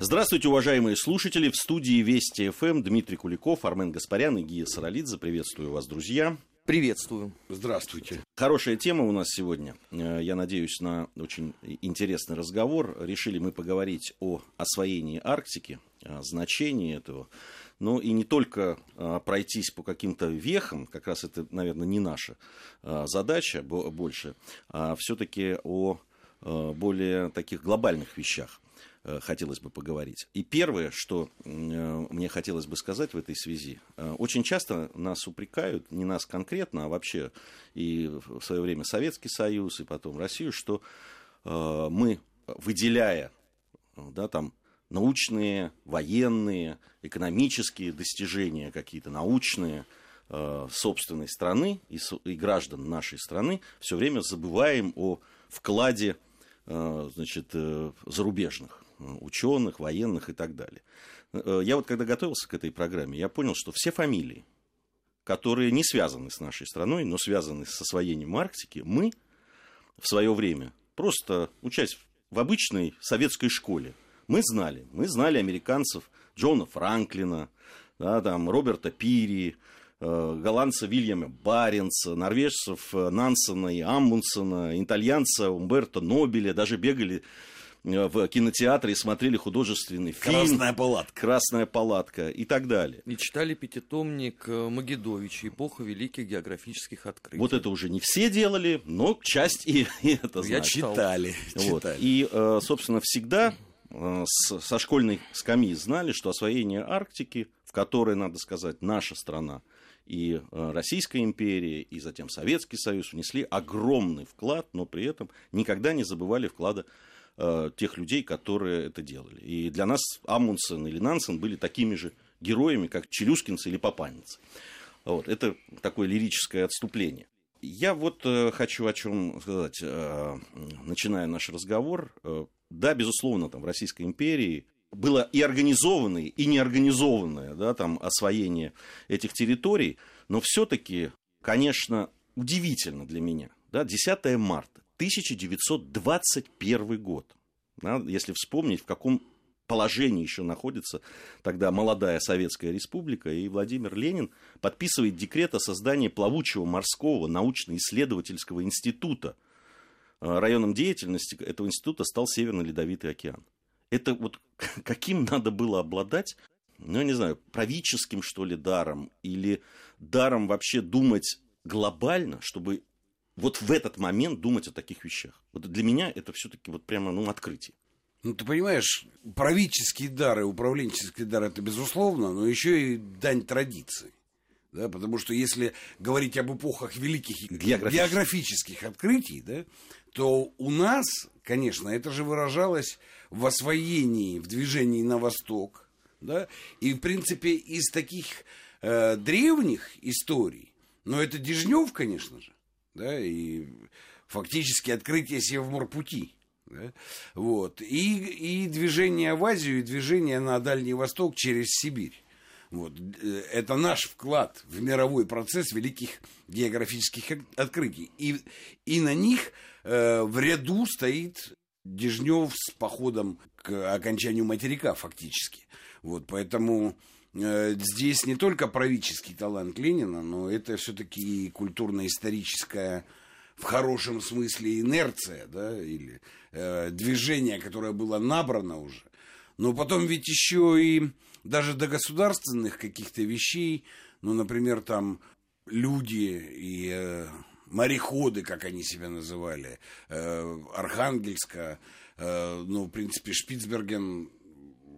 Здравствуйте, уважаемые слушатели. В студии Вести ФМ Дмитрий Куликов, Армен Гаспарян и Гия Саралидзе. Приветствую вас, друзья. Приветствую. Здравствуйте. Хорошая тема у нас сегодня. Э, я надеюсь на очень интересный разговор. Решили мы поговорить о освоении Арктики, о значении этого. Но и не только э, пройтись по каким-то вехам, как раз это, наверное, не наша э, задача больше, а все-таки о более таких глобальных вещах. Э, хотелось бы поговорить. И первое, что э, мне хотелось бы сказать в этой связи, э, очень часто нас упрекают, не нас конкретно, а вообще и в свое время Советский Союз, и потом Россию, что мы, выделяя да, там, научные, военные, экономические достижения какие-то, научные, собственной страны и, граждан нашей страны, все время забываем о вкладе значит, зарубежных ученых, военных и так далее. Э, я вот когда готовился к этой программе, я понял, что все фамилии, которые не связаны с нашей страной, но связаны с освоением Арктики, мы в свое время, просто учась в обычной советской школе, мы знали. Мы знали американцев Джона Франклина, да, там, Роберта Пири, э, голландца Вильяма Баренца, норвежцев э, Нансена и Амундсена, итальянца Умберто Нобеля, даже бегали в кинотеатре и смотрели художественный фильм. Красная палатка. Красная палатка и так далее. И читали пятитомник э, Магедовича «Эпоха великих географических открытий». Вот это уже не все делали, но часть и, и это знает. Я читали. Вот. читали. И, э, собственно, всегда со школьной скамьи знали, что освоение Арктики, в которой, надо сказать, наша страна и Российская империя, и затем Советский Союз внесли огромный вклад, но при этом никогда не забывали вклада э, тех людей, которые это делали. И для нас Амундсен или Нансен были такими же героями, как челюскинцы или папанницы. Вот, это такое лирическое отступление. Я вот э, хочу о чем сказать, э, начиная наш разговор. Да, безусловно, там в Российской империи было и организованное, и неорганизованное да, там, освоение этих территорий, но все-таки, конечно, удивительно для меня. Да, 10 марта 1921 год. Если вспомнить, в каком положении еще находится тогда молодая Советская Республика, и Владимир Ленин подписывает декрет о создании плавучего морского научно-исследовательского института. А, районом деятельности этого института стал Северно-Ледовитый океан. Это вот каким надо было обладать, ну, я не знаю, правительским, что ли, даром, или даром вообще думать глобально, чтобы вот в этот момент думать о таких вещах. Вот для меня это все-таки вот прямо ну, открытие. Ну, ты понимаешь, правительские дары, управленческие дары, это безусловно, но еще и дань традиции. Да, потому что если говорить об эпохах великих географических, географических открытий, да, то у нас, конечно, это же выражалось в освоении, в движении на восток. Да, и, в принципе, из таких э, древних историй, но это Дежнев, конечно же, да, и фактически открытие Севморпути. Да? Вот. И, и движение в Азию, и движение на Дальний Восток через Сибирь. Вот. Э, это наш вклад в мировой процесс великих географических открытий. И, и на них э, в ряду стоит Дежнев с походом к окончанию материка фактически. Вот, поэтому здесь не только правительский талант Ленина, но это все-таки и культурно-историческая в хорошем смысле инерция, да, или э, движение, которое было набрано уже. Но потом ведь еще и даже до государственных каких-то вещей, ну, например, там люди и э, мореходы, как они себя называли, э, Архангельска, э, ну, в принципе, Шпицберген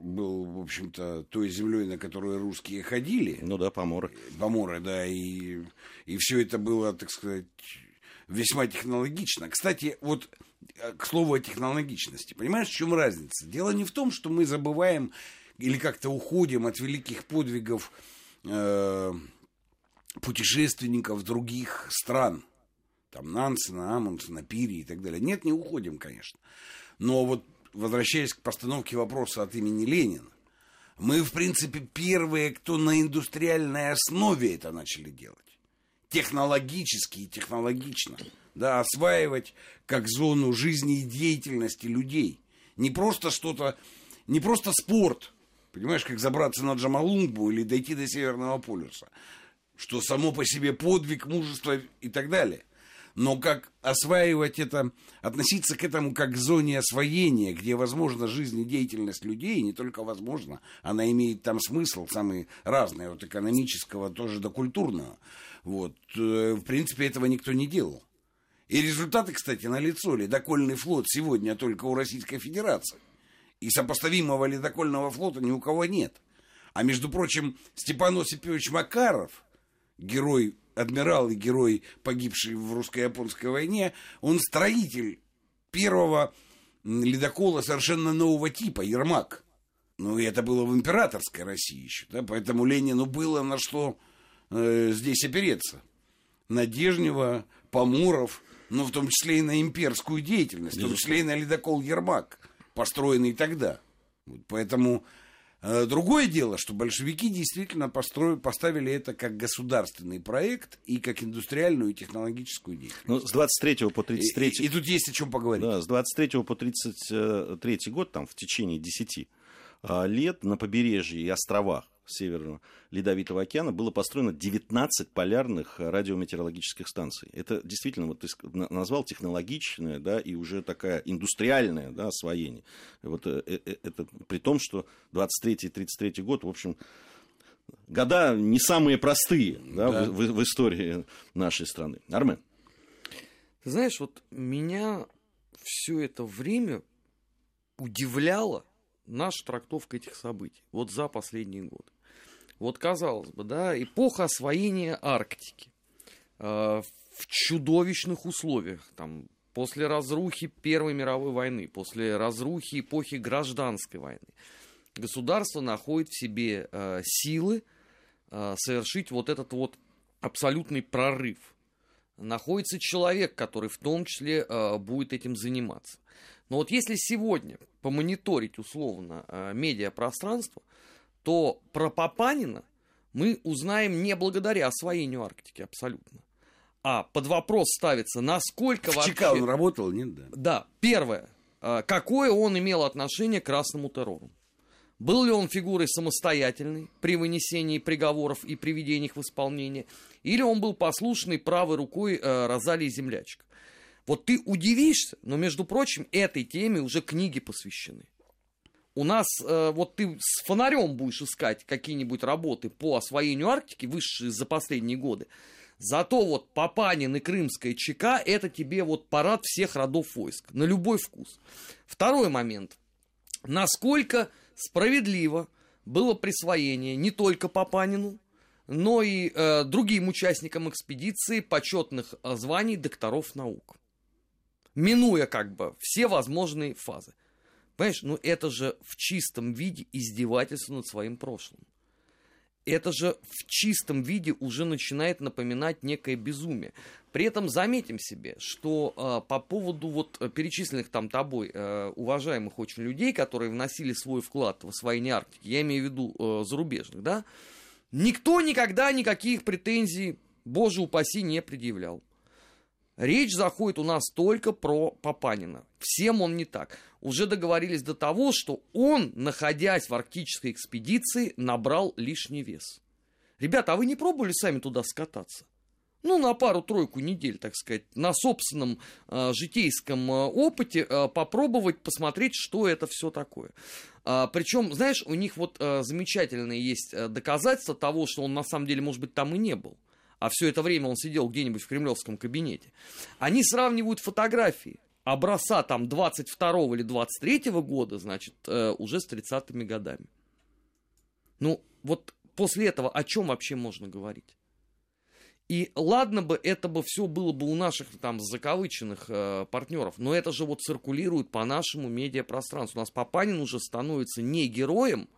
был, в общем-то, той землей, на которую русские ходили. Ну да, поморы. Поморы, да, и, и все это было, так сказать, весьма технологично. Кстати, вот э, к слову о технологичности. Понимаешь, в чем разница? Дело не в том, что мы забываем или как-то уходим от великих подвигов э, путешественников других стран. Там Нансена, Амундсена, Пири и так далее. Нет, не уходим, конечно. Но вот возвращаясь к постановке вопроса от имени Ленина, мы, в принципе, первые, кто на индустриальной основе это начали делать. Технологически и технологично. Да, осваивать как зону жизни и деятельности людей. Не просто что-то не просто спорт, понимаешь, как забраться на Джамалунгбу или дойти до Северного полюса, что само по себе подвиг, мужество и так далее. Но как осваивать это, относиться к этому как к зоне освоения, где возможна жизнедеятельность людей, не только возможно, она имеет там смысл самый разный, от экономического тоже до культурного. Вот. Э, в принципе, этого никто не делал. И результаты, кстати, налицо. Ледокольный флот сегодня только у Российской Федерации. И сопоставимого ледокольного флота ни у кого нет. А между прочим, Степан Осипович Макаров, герой адмирал и герой, погибший в русско-японской войне, он строитель первого ледокола совершенно нового типа, Ермак. Ну, и это было в императорской России еще, да, поэтому Ленину было на что э, здесь опереться. На Дежнева, Поморов, ну, в том числе и на имперскую деятельность, в том числе и на ледокол Ермак, построенный тогда. Вот поэтому другое дело, что большевики действительно построили, поставили это как государственный проект и как индустриальную и технологическую деятельность. Ну, с 23 по 33... И, и тут есть о чем поговорить. Да, с 23 по 33 год, там, в течение 10 а, лет на побережье и островах Северного Ледовитого океана было построено 19 полярных радиометеорологических станций. Это действительно, вот ты назвал технологичное, да, и уже такая индустриальное, да, освоение. Вот э, э, э, это при том, что 23 и 33 год, в общем, года не самые простые да, да. В, в, в истории нашей страны. Армен. Ты знаешь, вот меня все это время удивляло наша трактовка этих событий. Вот за последние годы. Вот, казалось бы, да, эпоха освоения Арктики э, в чудовищных условиях, там, после разрухи Первой мировой войны, после разрухи эпохи гражданской войны, государство находит в себе э, силы э, совершить вот этот вот абсолютный прорыв. Находится человек, который в том числе э, будет этим заниматься. Но вот если сегодня помониторить условно э, медиапространство, то про Папанина мы узнаем не благодаря освоению Арктики абсолютно. А под вопрос ставится, насколько В вообще... ЧК он работал, нет? Да, да первое. А, какое он имел отношение к красному террору? Был ли он фигурой самостоятельной при вынесении приговоров и приведении их в исполнение? Или он был послушный правой рукой э, Розалии Землячка? Вот ты удивишься, но, между прочим, этой теме уже книги посвящены. У нас э, вот ты с фонарем будешь искать какие-нибудь работы по освоению Арктики, высшие за последние годы. Зато вот Папанин и Крымская ЧК – это тебе вот парад всех родов войск, на любой вкус. Второй момент. Насколько справедливо было присвоение не только Папанину, но и э, другим участникам экспедиции почетных э, званий докторов наук. Минуя как бы все возможные фазы. Понимаешь, ну это же в чистом виде издевательство над своим прошлым. Это же в чистом виде уже начинает напоминать некое безумие. При этом заметим себе, что э, по поводу вот перечисленных там тобой э, уважаемых очень людей, которые вносили свой вклад в освоение Арктики, я имею в виду э, зарубежных, да, никто никогда никаких претензий, боже упаси, не предъявлял. Речь заходит у нас только про Папанина. Всем он не так. Уже договорились до того, что он, находясь в арктической экспедиции, набрал лишний вес. Ребята, а вы не пробовали сами туда скататься? Ну, на пару-тройку недель, так сказать, на собственном э, житейском э, опыте э, попробовать посмотреть, что это все такое. А, причем, знаешь, у них вот э, замечательные есть доказательства того, что он на самом деле, может быть, там и не был а все это время он сидел где-нибудь в кремлевском кабинете, они сравнивают фотографии образца там 22 или 23 года, значит, э, уже с 30-ми годами. Ну, вот после этого о чем вообще можно говорить? И ладно бы это бы все было бы у наших там закавыченных э, партнеров, но это же вот циркулирует по нашему медиапространству. У нас Папанин уже становится не героем,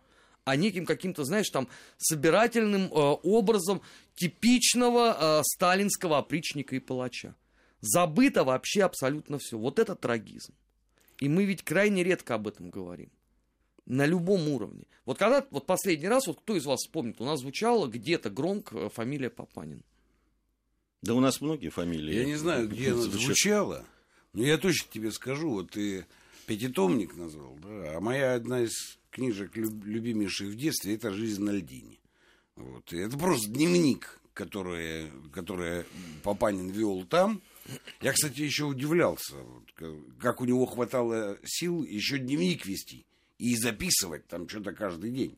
а неким каким-то, знаешь, там, собирательным э, образом типичного э, сталинского опричника и палача. Забыто вообще абсолютно все. Вот это трагизм. И мы ведь крайне редко об этом говорим. На любом уровне. Вот когда, вот последний раз, вот кто из вас вспомнит, у нас звучала где-то громко э, фамилия Папанин. Да у нас многие фамилии. Я не знаю, где она звучала, но я точно тебе скажу, вот ты пятитомник назвал, да, а моя одна из книжек, любимейших в детстве, это «Жизнь на льдине». Вот. И это просто дневник, который, который Папанин вел там. Я, кстати, еще удивлялся, как у него хватало сил еще дневник вести и записывать там что-то каждый день.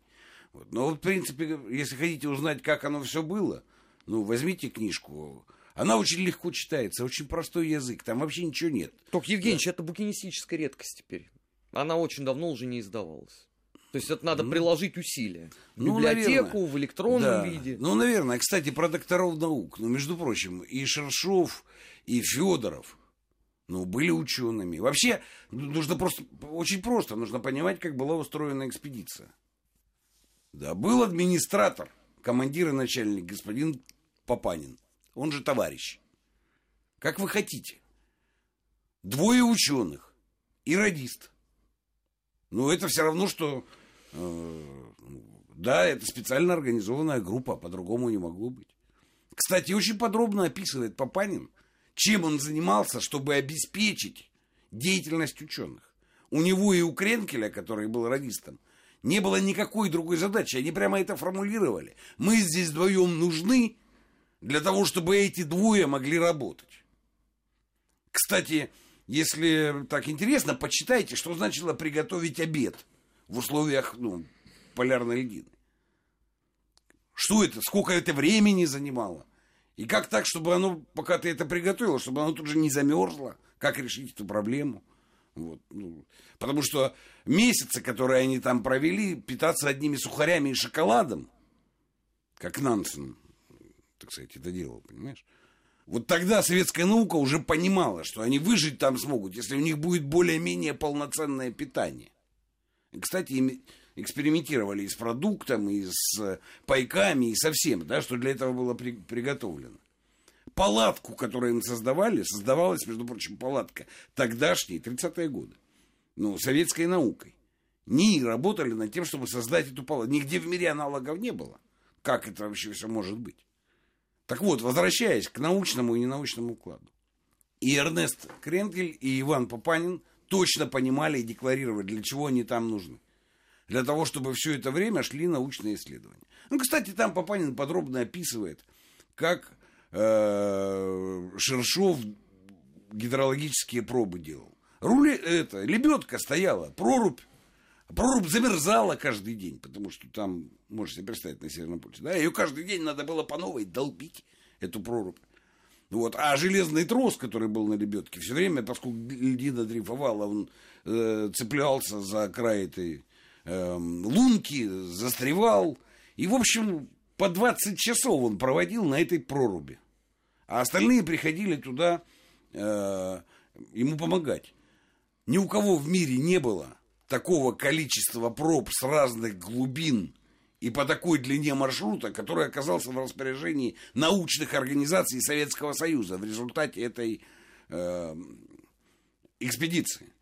Вот. Но, в принципе, если хотите узнать, как оно все было, ну, возьмите книжку. Она очень легко читается, очень простой язык, там вообще ничего нет. Только, Евгеньевич, да. это букинистическая редкость теперь. Она очень давно уже не издавалась. То есть это надо ну, приложить усилия. В ну, библиотеку, наверное. в электронном да. виде. Ну, наверное. Кстати, про докторов наук. Ну, между прочим, и Шершов, и Федоров, ну, были учеными. Вообще, нужно просто, очень просто, нужно понимать, как была устроена экспедиция. Да, был администратор, командир и начальник, господин Папанин. Он же товарищ. Как вы хотите. Двое ученых и радист. Ну, это все равно, что... Э, да, это специально организованная группа, по-другому не могло быть. Кстати, очень подробно описывает Папанин, чем он занимался, чтобы обеспечить деятельность ученых. У него и у Кренкеля, который был радистом, не было никакой другой задачи. Они прямо это формулировали. Мы здесь вдвоем нужны для того, чтобы эти двое могли работать. Кстати, если так интересно, почитайте, что значило приготовить обед в условиях ну, полярной льдины. Что это? Сколько это времени занимало? И как так, чтобы оно, пока ты это приготовил, чтобы оно тут же не замерзло? Как решить эту проблему? Вот, ну, потому что месяцы, которые они там провели, питаться одними сухарями и шоколадом, как Нансен, так сказать, это делал, понимаешь? Вот тогда советская наука уже понимала, что они выжить там смогут, если у них будет более-менее полноценное питание. Кстати, экспериментировали и с продуктом, и с пайками, и со всем, да, что для этого было при, приготовлено палатку, которую им создавали, создавалась, между прочим, палатка тогдашней, 30-е годы, ну, советской наукой. НИИ работали над тем, чтобы создать эту палатку. Нигде в мире аналогов не было. Как это вообще все может быть? Так вот, возвращаясь к научному и ненаучному укладу. И Эрнест Кренкель, и Иван Папанин точно понимали и декларировали, для чего они там нужны. Для того, чтобы все это время шли научные исследования. Ну, кстати, там Папанин подробно описывает, как Э, Шершов гидрологические пробы делал. Рули, это, лебедка стояла, прорубь, прорубь замерзала каждый день, потому что там, можете себе представить, на Северном полюсе, да, ее каждый день надо было по новой долбить, эту прорубь. Вот. А железный трос, который был на лебедке, все время, поскольку льдина дрейфовала, он э, цеплялся за край этой э, лунки, застревал. И, в общем, по 20 часов он проводил на этой проруби. А остальные приходили туда э, ему помогать. Ни у кого в мире не было такого количества проб с разных глубин и по такой длине маршрута, который оказался в распоряжении научных организаций Советского Союза в результате этой э, экспедиции.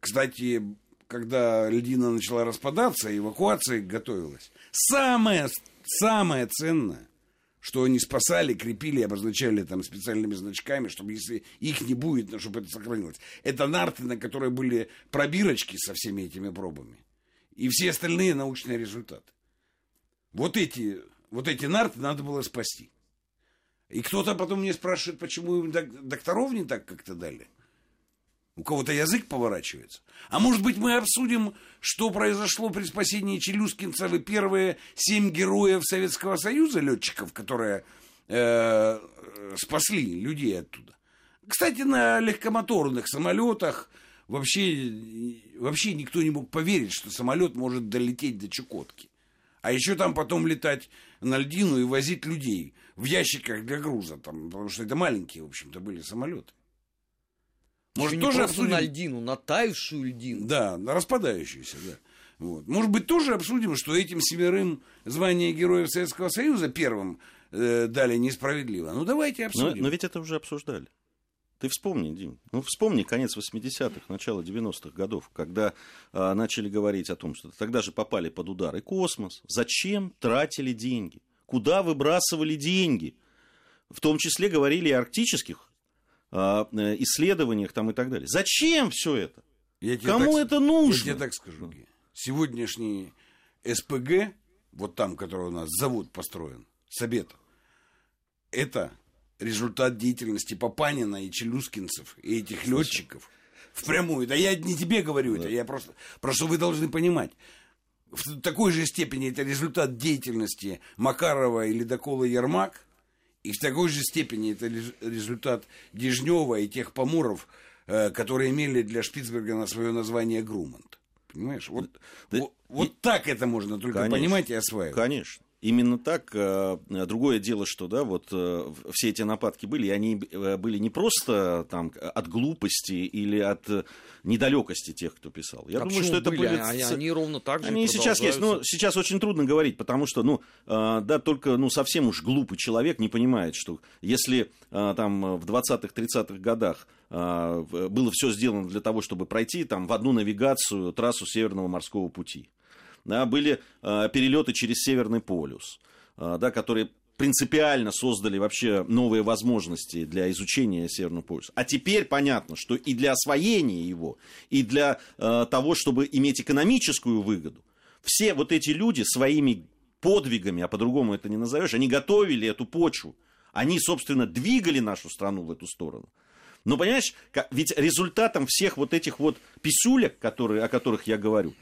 Кстати, когда льдина начала распадаться, эвакуация готовилась. Самое самое ценное, что они спасали, крепили, обозначали там специальными значками, чтобы если их не будет, ну, чтобы это сохранилось. Это нарты, на которые были пробирочки со всеми этими пробами. И все остальные научные результаты. Вот эти, вот эти нарты надо было спасти. И кто-то потом мне спрашивает, почему им докторов не так как-то дали. У кого-то язык поворачивается. А может быть, мы обсудим, что произошло при спасении Челюскинцева первые семь героев Советского Союза, летчиков, которые э, спасли людей оттуда. Кстати, на легкомоторных самолетах вообще, вообще никто не мог поверить, что самолет может долететь до Чукотки. А еще там потом летать на льдину и возить людей в ящиках для груза, там, потому что это маленькие, в общем-то, были самолеты. Может, Еще тоже обсудим... на льдину, на таявшую льдину. Да, на распадающуюся, да. Вот. Может быть, тоже обсудим, что этим семерым звание Героев Советского Союза первым э, дали несправедливо. Ну, давайте обсудим. Но, но ведь это уже обсуждали. Ты вспомни, Дим, ну вспомни конец 80-х, начало 90-х годов, когда а, начали говорить о том, что тогда же попали под удар и космос. Зачем тратили деньги? Куда выбрасывали деньги? В том числе говорили и о арктических исследованиях там и так далее. Зачем все это? Я Кому так, это нужно? Я тебе так скажу, сегодняшний СПГ, вот там, который у нас завод построен, Собет, это результат деятельности Папанина и Челюскинцев, и этих летчиков. Впрямую. Да я не тебе говорю да. это, я просто... Просто вы должны понимать. В такой же степени это результат деятельности Макарова и Ледокола Ермак, и в такой же степени это результат Дежнева и тех поморов, э, которые имели для Шпицберга на свое название Грумант. Понимаешь? Вот, да, вот, и, вот так это можно только конечно, понимать и осваивать. Конечно. Именно так. Э, другое дело, что да, вот э, все эти нападки были, и они э, были не просто там от глупости или от недалекости тех, кто писал. Я а думаю, что это были. Они, они ровно так же. Они сейчас есть, но сейчас очень трудно говорить, потому что, ну, да, только ну совсем уж глупый человек не понимает, что если там в 20-х, 30-х годах было все сделано для того, чтобы пройти там в одну навигацию трассу Северного морского пути да, были э, перелеты через Северный полюс, э, да, которые принципиально создали вообще новые возможности для изучения Северного полюса. А теперь понятно, что и для освоения его, и для э, того, чтобы иметь экономическую выгоду, все вот эти люди своими подвигами, а по-другому это не назовешь, они готовили эту почву. Они, собственно, двигали нашу страну в эту сторону. Но понимаешь, ведь результатом всех вот этих вот писюлек, которые, о которых я говорю,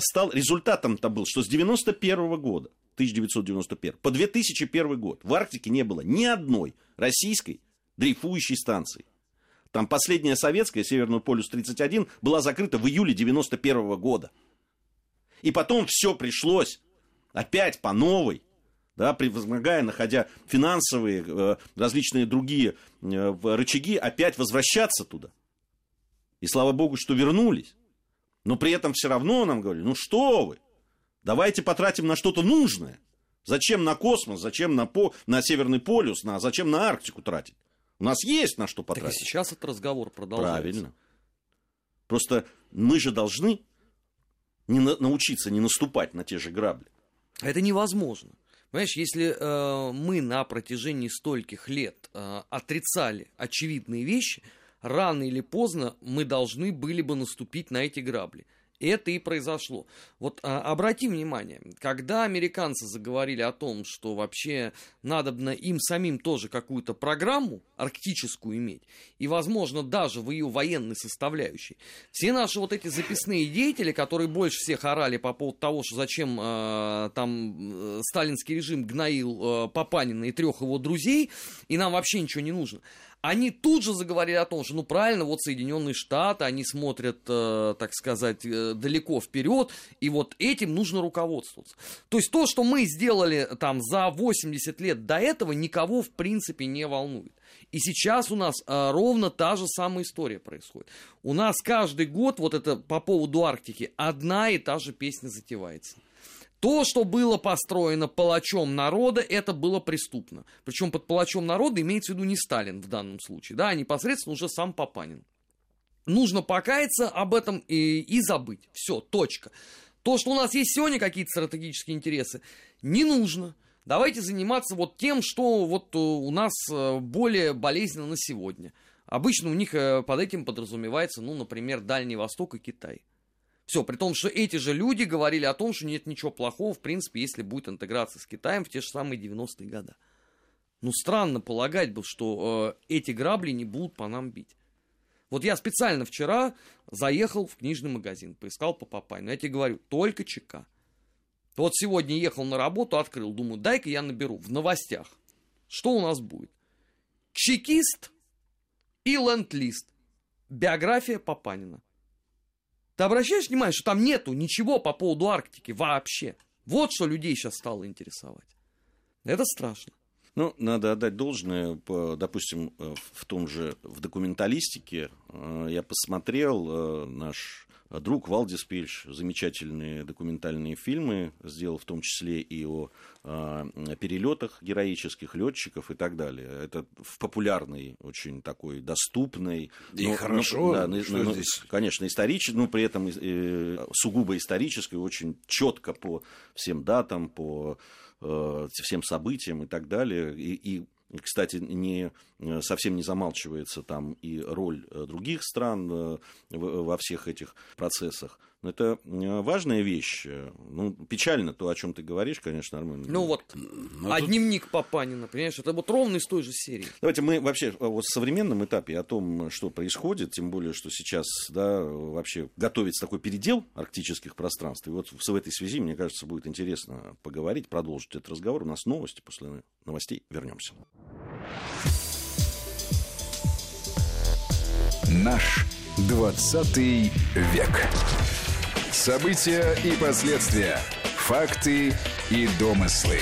стал, результатом-то был, что с 91 года, 1991 по 2001 год в Арктике не было ни одной российской дрейфующей станции. Там последняя советская, Северный полюс-31, была закрыта в июле 91 года. И потом все пришлось опять по новой, да, превозмогая, находя финансовые, э, различные другие э, рычаги, опять возвращаться туда. И слава богу, что вернулись. Но при этом все равно нам говорили, ну что вы, давайте потратим на что-то нужное. Зачем на космос, зачем на, по, на Северный полюс, на, зачем на Арктику тратить? У нас есть на что потратить. Так и сейчас этот разговор продолжается. Правильно. Просто мы же должны не на, научиться не наступать на те же грабли. Это невозможно. Понимаешь, если э, мы на протяжении стольких лет э, отрицали очевидные вещи, рано или поздно мы должны были бы наступить на эти грабли. Это и произошло. Вот а, обрати внимание, когда американцы заговорили о том, что вообще надо им самим тоже какую-то программу арктическую иметь, и, возможно, даже в ее военной составляющей, все наши вот эти записные деятели, которые больше всех орали по поводу того, что зачем а, э, там сталинский режим гноил э, Папанина и трех его друзей, и нам вообще ничего не нужно, они тут же заговорили о том, что, ну, правильно, вот Соединенные Штаты, они смотрят, э, так сказать, э, далеко вперед, и вот этим нужно руководствоваться. То есть то, что мы сделали там за 80 лет до этого, никого в принципе не волнует. И сейчас у нас э, ровно та же самая история происходит. У нас каждый год, вот это по поводу Арктики, одна и та же песня затевается. То, что было построено палачом народа, это было преступно. Причем под палачом народа имеется в виду не Сталин в данном случае, да, а непосредственно уже сам Папанин. Нужно покаяться об этом и, и забыть. Все, точка. То, что у нас есть сегодня какие-то стратегические интересы, не нужно. Давайте заниматься вот тем, что вот у нас э, более болезненно на сегодня. Обычно у них э, под этим подразумевается, ну, например, Дальний Восток и Китай. Все, при том, что эти же люди говорили о том, что нет ничего плохого, в принципе, если будет интеграция с Китаем в те же самые 90-е годы. Ну, странно полагать был, что э, эти грабли не будут по нам бить. Вот я специально вчера заехал в книжный магазин, поискал по Папайну. Я тебе говорю, только ЧК. Вот сегодня ехал на работу, открыл, думаю, дай-ка я наберу в новостях. Что у нас будет? Чекист и ленд-лист. Биография Папанина. Ты обращаешь внимание, что там нету ничего по поводу Арктики вообще? Вот что людей сейчас стало интересовать. Это страшно. Ну, надо отдать должное, допустим, э, в том же, в документалистике, э, я посмотрел э, наш друг Валдис Пельш замечательные документальные фильмы сделал, в том числе и о э, перелетах героических летчиков и так далее. Это в популярной, очень такой доступной. И но, хорошо. Да, но, но, здесь? Конечно, исторической, но при этом э, сугубо исторической, очень четко по всем датам, по э, всем событиям и так далее. И, и кстати, не совсем не замалчивается там и роль других стран во всех этих процессах. Но это важная вещь. Ну, печально то, о чем ты говоришь, конечно, Армен. Ну вот, Но а тут... дневник Папанина, понимаешь, это вот ровно из той же серии. Давайте мы вообще в современном этапе о том, что происходит, тем более, что сейчас, да, вообще готовится такой передел арктических пространств. И вот в этой связи, мне кажется, будет интересно поговорить, продолжить этот разговор. У нас новости, после новостей вернемся. Наш 20 век. События и последствия. Факты и домыслы.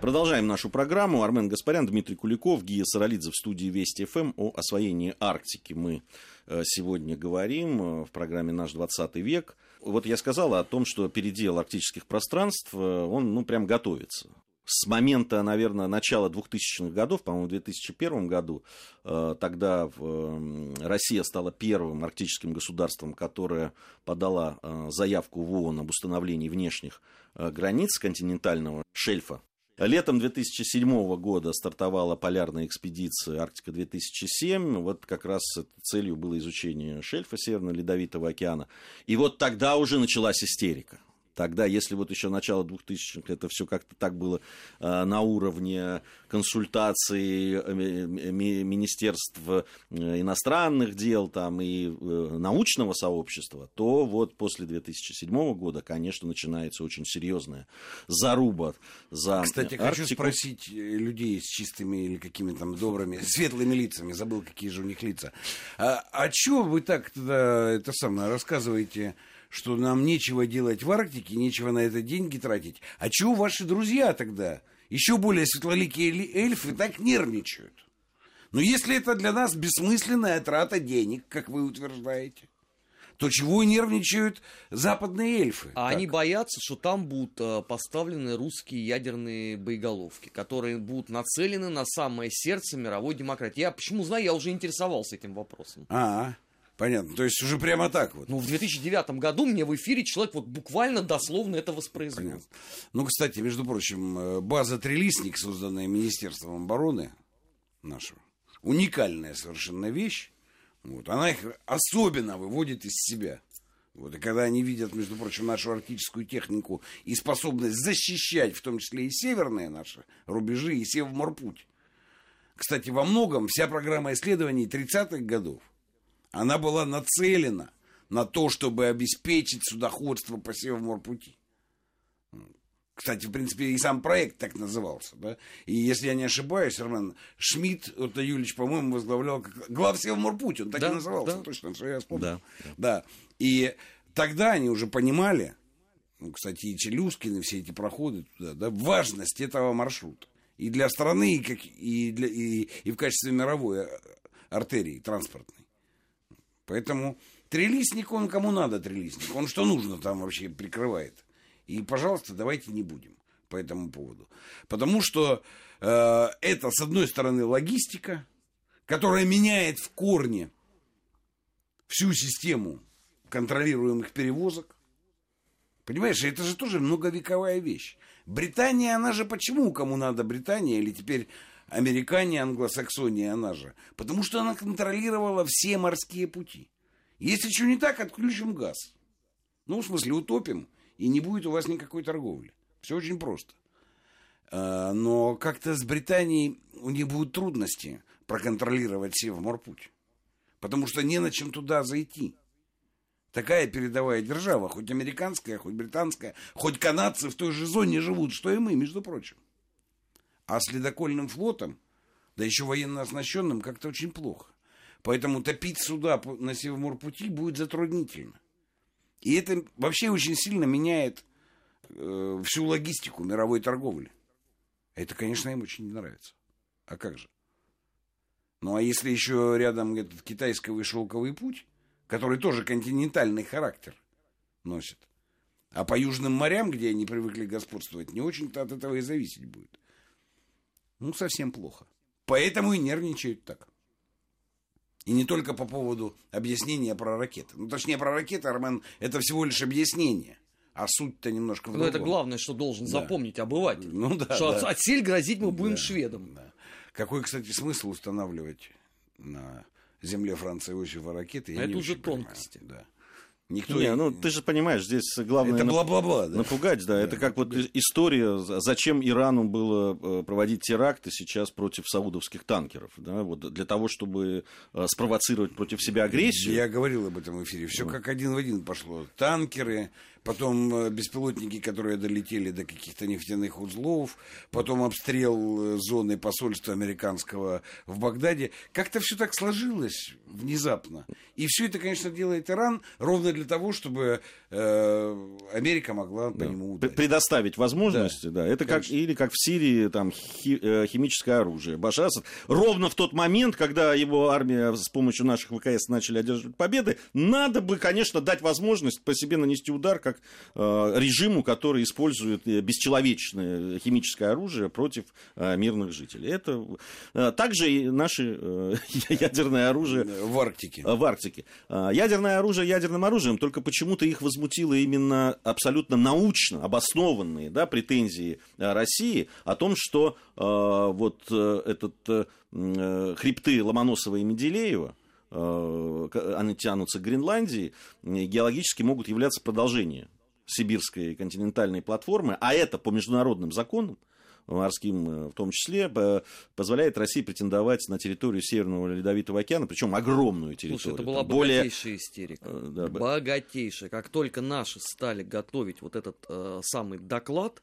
Продолжаем нашу программу. Армен Гаспарян, Дмитрий Куликов, Гия Саралидзе в студии Вести ФМ о освоении Арктики. Мы э, сегодня говорим э, в программе «Наш 20 век». Вот я сказал о том, что передел арктических пространств, э, он ну, прям готовится с момента, наверное, начала 2000-х годов, по-моему, в 2001 году, э, тогда э, Россия стала первым арктическим государством, которое подала э, заявку в ООН об установлении внешних границ континентального шельфа. Летом 2007 года стартовала полярная экспедиция «Арктика-2007». Вот как раз целью было изучение шельфа Северно-Ледовитого океана. И вот тогда уже началась истерика. Тогда, если вот еще начало 2000-х, это все как-то так было э, на уровне консультаций э, Министерств э, иностранных дел там, и научного сообщества, то вот после 2007 года, конечно, начинается очень серьезная заруба за Кстати, Арктику. хочу спросить людей с чистыми или какими-то там добрыми, светлыми лицами, забыл, какие же у них лица. А, а чего вы так тогда это самое рассказываете что нам нечего делать в Арктике, нечего на это деньги тратить. А чего ваши друзья тогда, еще более светлоликие эльфы, так нервничают? Но если это для нас бессмысленная трата денег, как вы утверждаете, то чего нервничают западные эльфы? А так? они боятся, что там будут э, поставлены русские ядерные боеголовки, которые будут нацелены на самое сердце мировой демократии. Я почему знаю, я уже интересовался этим вопросом. А, -а. Понятно. То есть уже прямо так вот. Ну, в 2009 году мне в эфире человек вот буквально дословно это воспроизвел. Понятно. Ну, кстати, между прочим, э, база «Трелистник», созданная Министерством обороны нашего, уникальная совершенно вещь. Вот, она их особенно выводит из себя. Вот, и когда они видят, между прочим, нашу арктическую технику и способность защищать, в том числе и северные наши рубежи, и Севморпуть. Кстати, во многом вся программа исследований 30-х годов она была нацелена на то, чтобы обеспечить судоходство по Севморпути. Кстати, в принципе, и сам проект так назывался. Да? И если я не ошибаюсь, Роман Шмидт, Отто Юлич, по-моему, возглавлял как глав Севморпуть. Он так да, и назывался, да. точно, что я вспомнил. Да, да. да. И тогда они уже понимали, ну, кстати, и Челюскин, и все эти проходы туда, да, важность этого маршрута. И для страны, и, как, и, для, и, и в качестве мировой артерии транспортной. Поэтому трелистник, он кому надо трелистник. Он что нужно там вообще прикрывает. И, пожалуйста, давайте не будем по этому поводу. Потому что э, это, с одной стороны, логистика, которая меняет в корне всю систему контролируемых перевозок. Понимаешь, это же тоже многовековая вещь. Британия, она же почему кому надо Британия или теперь американе, англосаксония она же. Потому что она контролировала все морские пути. Если что не так, отключим газ. Ну, в смысле, утопим, и не будет у вас никакой торговли. Все очень просто. А, но как-то с Британией у них будут трудности проконтролировать Севморпуть. Потому что не на чем туда зайти. Такая передовая держава, хоть американская, хоть британская, хоть канадцы в той же зоне живут, что и мы, между прочим. А с ледокольным флотом, да еще военно оснащенным, как-то очень плохо. Поэтому топить суда на Севморпути будет затруднительно. И это вообще очень сильно меняет э, всю логистику мировой торговли. Это, конечно, им очень не нравится. А как же? Ну, а если еще рядом этот китайский шелковый путь, который тоже континентальный характер носит, а по южным морям, где они привыкли господствовать, не очень-то от этого и зависеть будет. Ну, совсем плохо. Поэтому и нервничают так. И не только по поводу объяснения про ракеты. Ну, точнее, про ракеты, Армен, это всего лишь объяснение. А суть-то немножко в другом. Ну, это главное, что должен да. запомнить обыватель. Ну, да, что да. отсель грозить мы будем да, шведам. Да. Какой, кстати, смысл устанавливать на земле Франции Иосифа ракеты? Я это уже тонкости. Да. Никто не, ну ты же понимаешь, здесь главное это бла-бла-бла, да? напугать, да. да. Это как вот история, зачем Ирану было э, проводить теракты сейчас против саудовских танкеров, да, вот для того, чтобы э, спровоцировать против себя агрессию. Я говорил об этом в эфире. Все как один в один пошло. Танкеры, потом э, беспилотники, которые долетели до каких-то нефтяных узлов, потом обстрел зоны посольства американского в Багдаде. Как-то все так сложилось внезапно. И все это, конечно, делает Иран ровно для того, чтобы э, Америка могла да. по нему ударить. Предоставить возможности, да. да. Это как, или как в Сирии там хи, э, химическое оружие. Башар ровно в тот момент, когда его армия с помощью наших ВКС начали одерживать победы, надо бы, конечно, дать возможность по себе нанести удар как э, режиму, который использует э, бесчеловечное химическое оружие против э, мирных жителей. Это также и наше ядерное оружие в Арктике. В Арктике ядерное оружие ядерным оружием, только почему-то их возмутило именно абсолютно научно обоснованные да, претензии России о том, что вот этот хребты Ломоносова и Менделеева, они тянутся к Гренландии, геологически могут являться продолжением сибирской континентальной платформы, а это по международным законам морским э, в том числе, позволяет России претендовать на территорию Северного Ледовитого океана, причем огромную территорию. Слушай, это была более... богатейшая истерика. Э, да, богатейшая. Как только наши стали готовить вот этот э, самый доклад,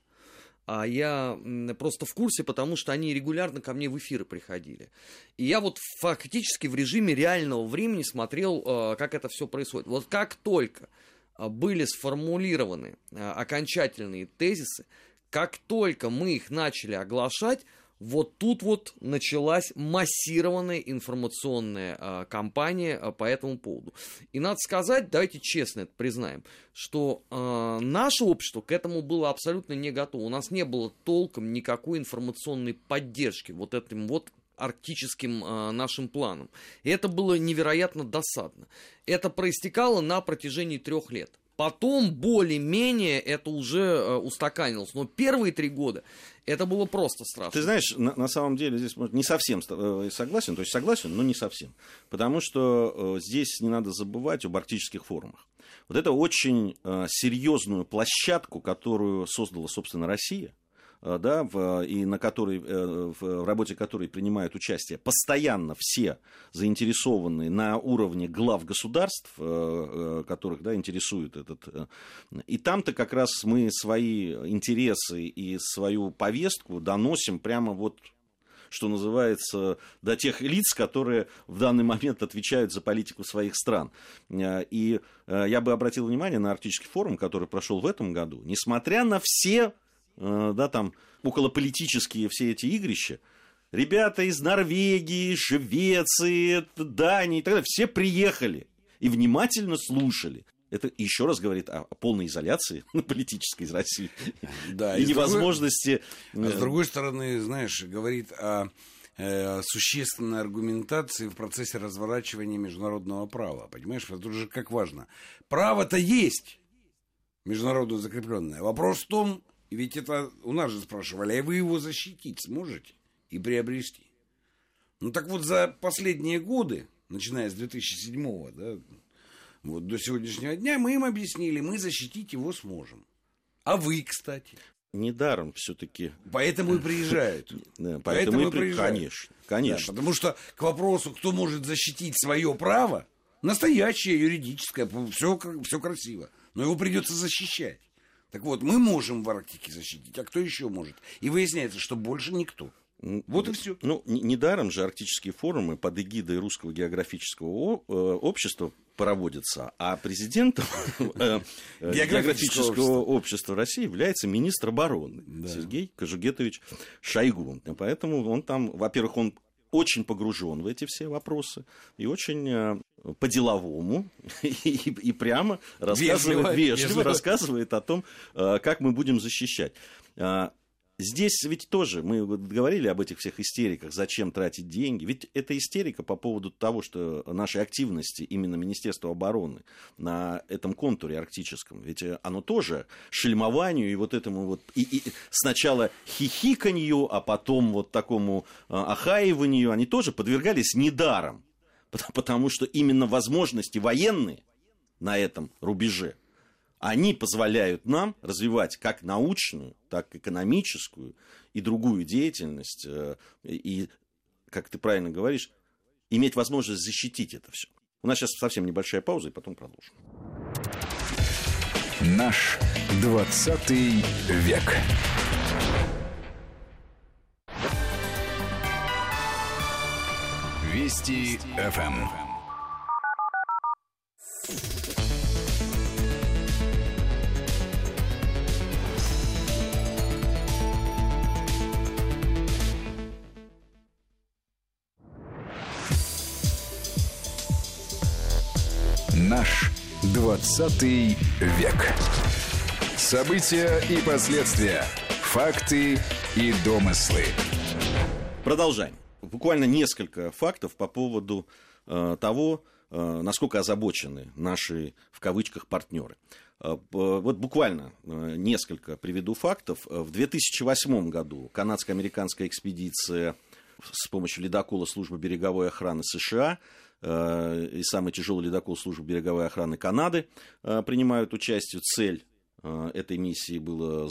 а я просто в курсе, потому что они регулярно ко мне в эфиры приходили. И я вот фактически в режиме реального времени смотрел, э, как это все происходит. Вот как только были сформулированы окончательные тезисы, как только мы их начали оглашать, вот тут вот началась массированная информационная э, кампания э, по этому поводу. И надо сказать, давайте честно это признаем, что э, наше общество к этому было абсолютно не готово. У нас не было толком никакой информационной поддержки вот этим вот арктическим э, нашим планом. И это было невероятно досадно. Это проистекало на протяжении трех лет. Потом более-менее это уже э, устаканилось. Но первые три года это было просто страшно. Ты знаешь, на, на самом деле здесь не совсем э, согласен, то есть согласен, но не совсем. Потому что э, здесь не надо забывать об арктических форумах. Вот это очень серьезную площадку, которую создала, собственно, Россия – да, в, и на которой, э, в работе которой принимают участие постоянно все заинтересованные на уровне глав государств, э, которых да, интересует этот. И там-то как раз мы свои интересы и свою повестку доносим прямо вот что называется, до тех лиц, которые в данный момент отвечают за политику своих стран. И я бы обратил внимание на Арктический форум, который прошел в этом году. Несмотря на все Э, да, там, околополитические все эти игрища, ребята из Норвегии, Швеции, Дании и так далее, все приехали и внимательно слушали. Это еще раз говорит о полной изоляции политической из России да, и, и невозможности. Другой, а с другой стороны, знаешь, говорит о э, существенной аргументации в процессе разворачивания международного права. Понимаешь, это уже как важно. Право-то есть международно закрепленное. Вопрос в том, ведь это у нас же спрашивали, а вы его защитить сможете и приобрести? Ну так вот за последние годы, начиная с 2007 да, вот до сегодняшнего дня, мы им объяснили, мы защитить его сможем. А вы, кстати. Недаром все-таки. Поэтому и приезжают. Да, поэтому, поэтому и приезжают. Конечно, конечно. Да, потому что к вопросу, кто может защитить свое право, настоящее, юридическое, все, все красиво. Но его придется защищать. Так вот, мы можем в Арктике защитить, а кто еще может? И выясняется, что больше никто. Вот и все. Ну, недаром же арктические форумы под эгидой Русского географического э, общества проводятся, а президентом э, э, географического общества России является министр обороны Сергей Кожугетович Шойгу. Поэтому он там, во-первых, он очень погружен в эти все вопросы и очень э, по-деловому и, и прямо рассказывает, вежливо, вежливо, рассказывает о том, э, как мы будем защищать. Здесь ведь тоже мы говорили об этих всех истериках, зачем тратить деньги. Ведь это истерика по поводу того, что нашей активности именно Министерства обороны на этом контуре арктическом, ведь оно тоже шельмованию и вот этому вот и, и сначала хихиканью, а потом вот такому а, охаиванию, они тоже подвергались недаром, потому что именно возможности военные на этом рубеже – они позволяют нам развивать как научную, так экономическую и другую деятельность. Э, и, как ты правильно говоришь, иметь возможность защитить это все. У нас сейчас совсем небольшая пауза, и потом продолжим. Наш 20 век. Вести ФМ. 20 век. События и последствия. Факты и домыслы. Продолжаем. Буквально несколько фактов по поводу э, того, э, насколько озабочены наши, в кавычках, партнеры. Э, вот буквально э, несколько приведу фактов. В 2008 году канадско-американская экспедиция с помощью ледокола службы береговой охраны США Э, и самый тяжелый ледокол службы береговой охраны Канады э, принимают участие. Цель э, этой миссии был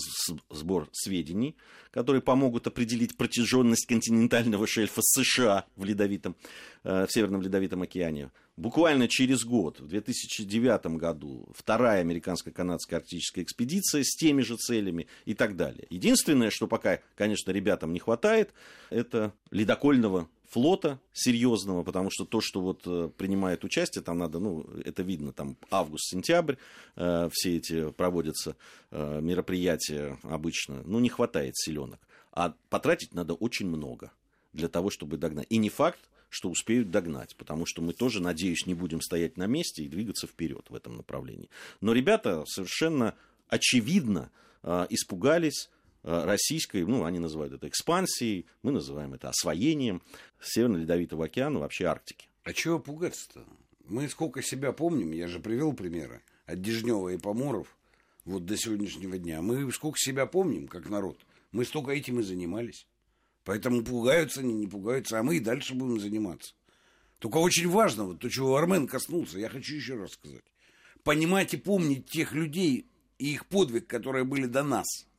сбор сведений, которые помогут определить протяженность континентального шельфа США в, ледовитом, в Северном Ледовитом океане. Буквально через год, в 2009 году, вторая американско-канадская арктическая экспедиция с теми же целями и так далее. Единственное, что пока, конечно, ребятам не хватает, это ледокольного флота серьезного, потому что то, что вот э, принимает участие, там надо, ну, это видно, там август-сентябрь, э, все эти проводятся э, мероприятия обычно, ну, не хватает селенок. А потратить надо очень много для того, чтобы догнать. И не факт, что успеют догнать, потому что мы тоже, надеюсь, не будем стоять на месте и двигаться вперед в этом направлении. Но ребята совершенно очевидно э, испугались Э, российской, ну, они называют это экспансией, мы называем это освоением Северно-Ледовитого океана, вообще Арктики. А чего пугаться-то? Мы сколько себя помним, я же привел примеры от Дежнева и Поморов вот до сегодняшнего дня. Мы сколько себя помним, как народ. Мы столько этим и занимались. Поэтому пугаются они, не пугаются, а мы и дальше будем заниматься. Только очень важно, вот то, чего Армен коснулся, я хочу еще раз сказать. Понимать и помнить тех людей и их подвиг, которые были до нас –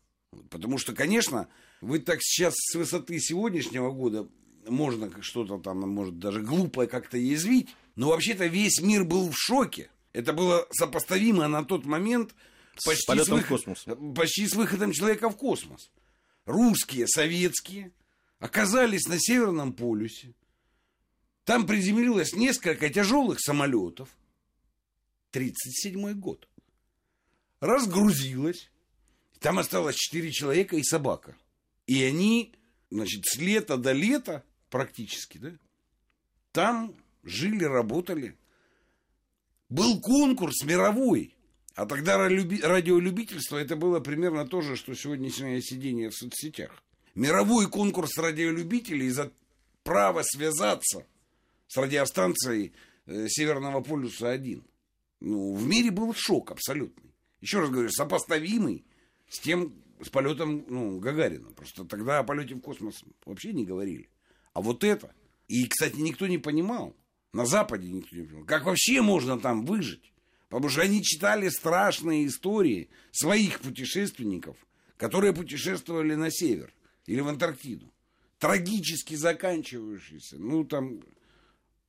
Потому что, конечно, вы так сейчас с высоты сегодняшнего года можно что-то там, может, даже глупое как-то язвить, но вообще-то весь мир был в шоке. Это было сопоставимо на тот момент почти с, с, выход... почти с выходом человека в космос. Русские, советские оказались на Северном полюсе. Там приземлилось несколько тяжелых самолетов. 37 год. Разгрузилось там осталось четыре человека и собака. И они, значит, с лета до лета практически, да, там жили, работали. Был конкурс мировой. А тогда радиолюбительство это было примерно то же, что сегодняшнее сидение в соцсетях. Мировой конкурс радиолюбителей за право связаться с радиостанцией э, Северного полюса-1. Ну, в мире был шок абсолютный. Еще раз говорю, сопоставимый с тем, с полетом ну, Гагарина. Просто тогда о полете в космос вообще не говорили. А вот это. И, кстати, никто не понимал. На Западе никто не понимал. Как вообще можно там выжить? Потому что они читали страшные истории своих путешественников, которые путешествовали на север или в Антарктиду. Трагически заканчивающиеся. Ну, там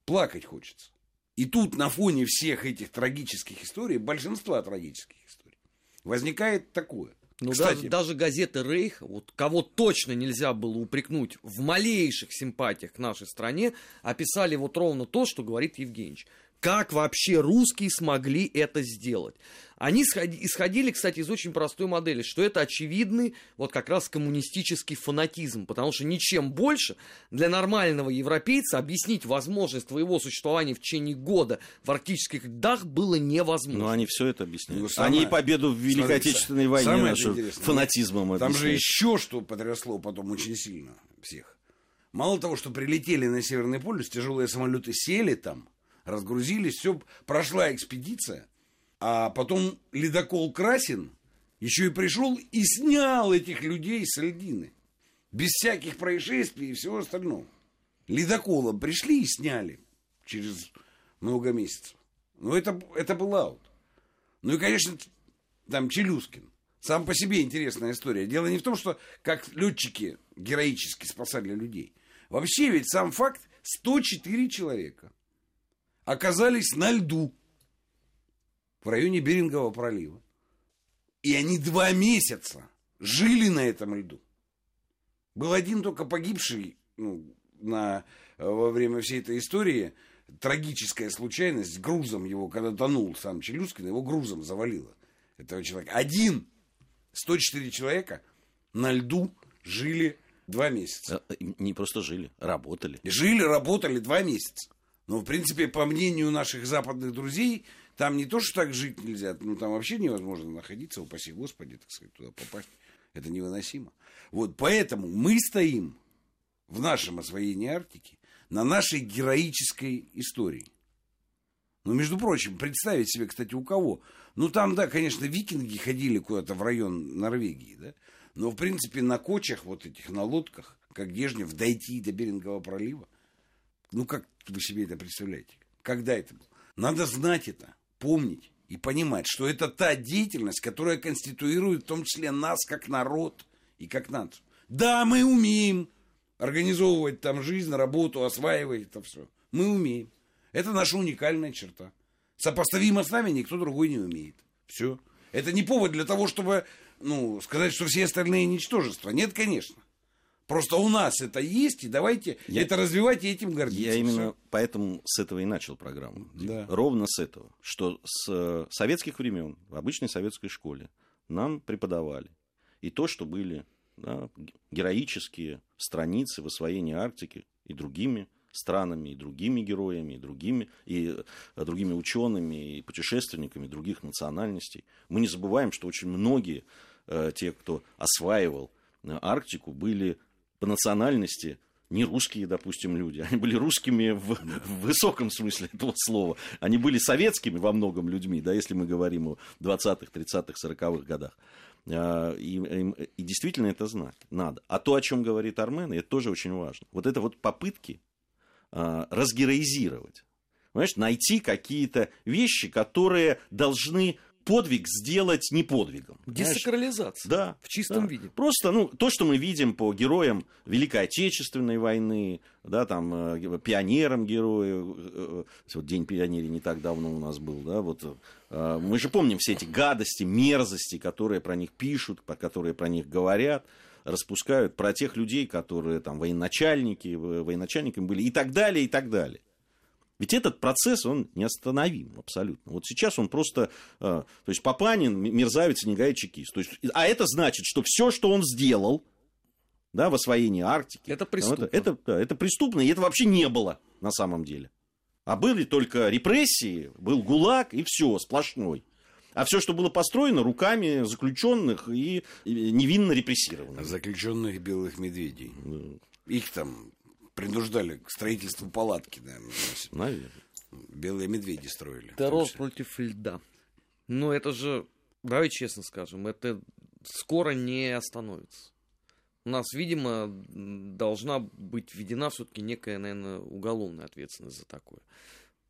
плакать хочется. И тут на фоне всех этих трагических историй, большинства трагических историй, возникает такое – ну, даже, даже газеты Рейх, вот кого точно нельзя было упрекнуть в малейших симпатиях к нашей стране, описали вот ровно то, что говорит Евгеньевич. Как вообще русские смогли это сделать? Они исходили, кстати, из очень простой модели, что это очевидный вот как раз коммунистический фанатизм, потому что ничем больше для нормального европейца объяснить возможность твоего существования в течение года в арктических льдах было невозможно. Но они все это объясняют. Ну, самое... Они победу в Великой Смотри, Отечественной войне нашу фанатизмом Там же еще что потрясло потом очень сильно всех. Мало того, что прилетели на Северный полюс, тяжелые самолеты сели там, разгрузились, все, прошла экспедиция, а потом ледокол Красин еще и пришел и снял этих людей с льдины. Без всяких происшествий и всего остального. Ледоколом пришли и сняли через много месяцев. Ну, это, это был аут. Ну и, конечно, там Челюскин. Сам по себе интересная история. Дело не в том, что как летчики героически спасали людей. Вообще ведь сам факт 104 человека оказались на льду в районе Берингового пролива. И они два месяца жили на этом льду. Был один только погибший ну, на, во время всей этой истории. Трагическая случайность. Грузом его, когда тонул сам Челюскин, его грузом завалило этого человека. Один. 104 человека на льду жили два месяца. Э, не просто жили, работали. Жили, работали два месяца. Но, в принципе, по мнению наших западных друзей, там не то, что так жить нельзя, ну, там вообще невозможно находиться, упаси Господи, так сказать, туда попасть. Это невыносимо. Вот поэтому мы стоим в нашем освоении Арктики на нашей героической истории. Ну, между прочим, представить себе, кстати, у кого. Ну, там, да, конечно, викинги ходили куда-то в район Норвегии, да. Но, в принципе, на кочах вот этих, на лодках, как Дежнев, дойти до Берингового пролива, ну, как вы себе это представляете? Когда это было? Надо знать это, помнить и понимать, что это та деятельность, которая конституирует в том числе нас как народ и как нацию. Да, мы умеем организовывать там жизнь, работу, осваивать это все. Мы умеем. Это наша уникальная черта. Сопоставимо с нами никто другой не умеет. Все. Это не повод для того, чтобы ну, сказать, что все остальные ничтожества. Нет, конечно. Просто у нас это есть, и давайте я, это развивать и этим гордиться. Я именно все. поэтому с этого и начал программу. Да. Ровно с этого. Что с э, советских времен в обычной советской школе нам преподавали. И то, что были да, героические страницы в освоении Арктики и другими странами, и другими героями, и другими, и э, другими учеными, и путешественниками других национальностей. Мы не забываем, что очень многие э, те, кто осваивал Арктику, были по национальности не русские, допустим, люди. Они были русскими в, в высоком смысле этого слова. Они были советскими во многом людьми, да, если мы говорим о 20-х, 30-х, 40-х годах. А, и, и, и действительно это знать надо. А то, о чем говорит Армен, это тоже очень важно. Вот это вот попытки а, разгероизировать. Понимаешь, найти какие-то вещи, которые должны подвиг сделать не подвигом. Десакрализация. Да. В чистом да. виде. Просто, ну, то, что мы видим по героям Великой Отечественной войны, да, там, э, пионерам героев, э, э, вот День пионерии не так давно у нас был, да, вот, мы же помним все эти гадости, мерзости, которые про них пишут, которые про них говорят, распускают, про тех людей, которые там военачальники, военачальниками были и так далее, и так далее. Ведь этот процесс, он неостановим абсолютно. Вот сейчас он просто... Э, то есть Папанин, мерзавец, негодяй, чекист. То есть, а это значит, что все, что он сделал да, в освоении Арктики... Это преступно. Это, это, да, это преступно, и это вообще не было на самом деле. А были только репрессии, был ГУЛАГ, и все, сплошной. А все, что было построено руками заключенных и невинно репрессированных. Заключенных белых медведей. Их там принуждали к строительству палатки, наверное. Наверное. Белые медведи строили. Террор против льда. Но это же, давай честно скажем, это скоро не остановится. У нас, видимо, должна быть введена все-таки некая, наверное, уголовная ответственность за такое.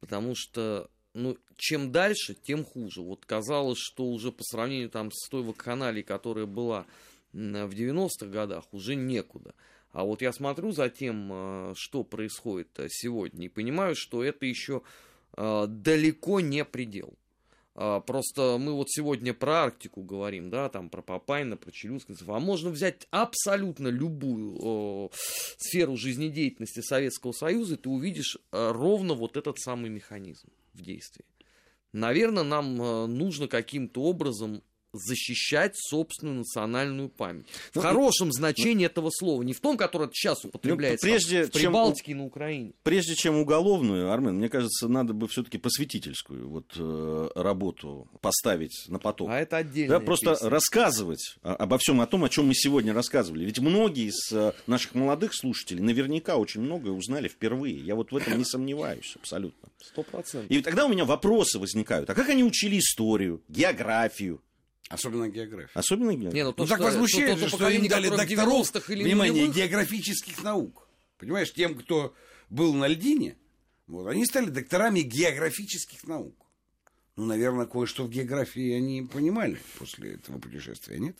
Потому что, ну, чем дальше, тем хуже. Вот казалось, что уже по сравнению там с той вакханалией, которая была в 90-х годах, уже некуда. А вот я смотрю за тем, э, что происходит э, сегодня, и понимаю, что это еще э, далеко не предел. А, просто мы вот сегодня про Арктику говорим, да, там про Папанина, про Челюскинцев, а можно взять абсолютно любую о, сферу жизнедеятельности Советского Союза, и ты увидишь ровно вот этот самый механизм. в действии. Наверное, нам э, нужно каким-то образом защищать собственную национальную память. В ну, хорошем значении ну, этого слова, не в том, которое сейчас ну, употребляется ну, прежде, там, в Прибалтике чем, и на Украине. Прежде чем уголовную, Армен, мне кажется, надо бы все-таки посвятительскую вот, э, работу поставить на поток. А это отдельно. Да, просто песня. рассказывать обо всем о том, о чем мы сегодня рассказывали. Ведь многие из э, наших молодых слушателей наверняка очень многое узнали впервые. Я вот в этом не сомневаюсь абсолютно. Сто процентов. И тогда у меня вопросы возникают. А как они учили историю, географию, Особенно география. Особенно география. Не, ну, то, ну что, так возмущает, то, что, что им дали докторов, внимание, нулевых... географических наук. Понимаешь, тем, кто был на льдине, вот, они стали докторами географических наук. Ну, наверное, кое-что в географии они понимали после этого путешествия, нет?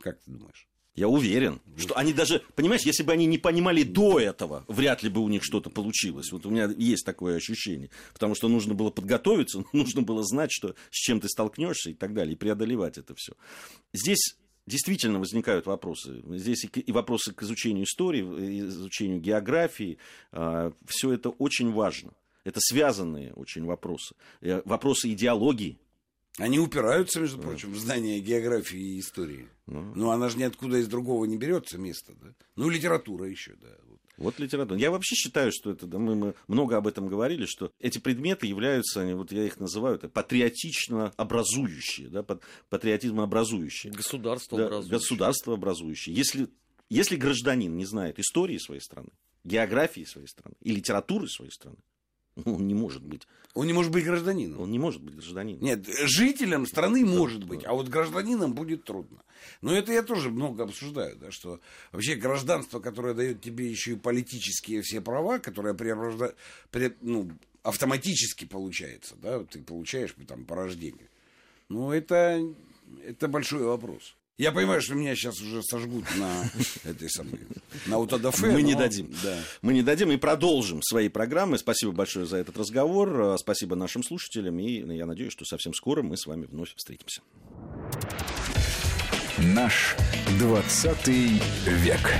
Как ты думаешь? Я уверен, что они даже, понимаешь, если бы они не понимали до этого, вряд ли бы у них что-то получилось. Вот у меня есть такое ощущение. Потому что нужно было подготовиться, нужно было знать, что, с чем ты столкнешься и так далее, и преодолевать это все. Здесь действительно возникают вопросы. Здесь и вопросы к изучению истории, изучению географии. А, все это очень важно. Это связанные очень вопросы. Э, вопросы идеологии, они упираются, между прочим, в знание географии и истории. Ну, ну она же ниоткуда из другого не берется место, да? Ну, литература еще, да. Вот. вот литература. Я вообще считаю, что это, да, мы, мы много об этом говорили, что эти предметы являются, вот я их называю, это патриотично образующие, да, патриотизм образующие. Государство да, образующее. Государство образующее. Если, если гражданин не знает истории своей страны, географии своей страны и литературы своей страны, он не может быть. Он не может быть гражданином. Он не может быть гражданином. Нет, жителем страны да, может быть, да. а вот гражданином будет трудно. Но это я тоже много обсуждаю, да, что вообще гражданство, которое дает тебе еще и политические все права, которое преображда... пре... ну, автоматически получается, да, ты получаешь там по рождению. Ну, это, это большой вопрос. Я понимаю, что меня сейчас уже сожгут на этой самой, на аутодафе. Мы но... не дадим. Да. Мы не дадим и продолжим свои программы. Спасибо большое за этот разговор. Спасибо нашим слушателям. И я надеюсь, что совсем скоро мы с вами вновь встретимся. Наш 20 век.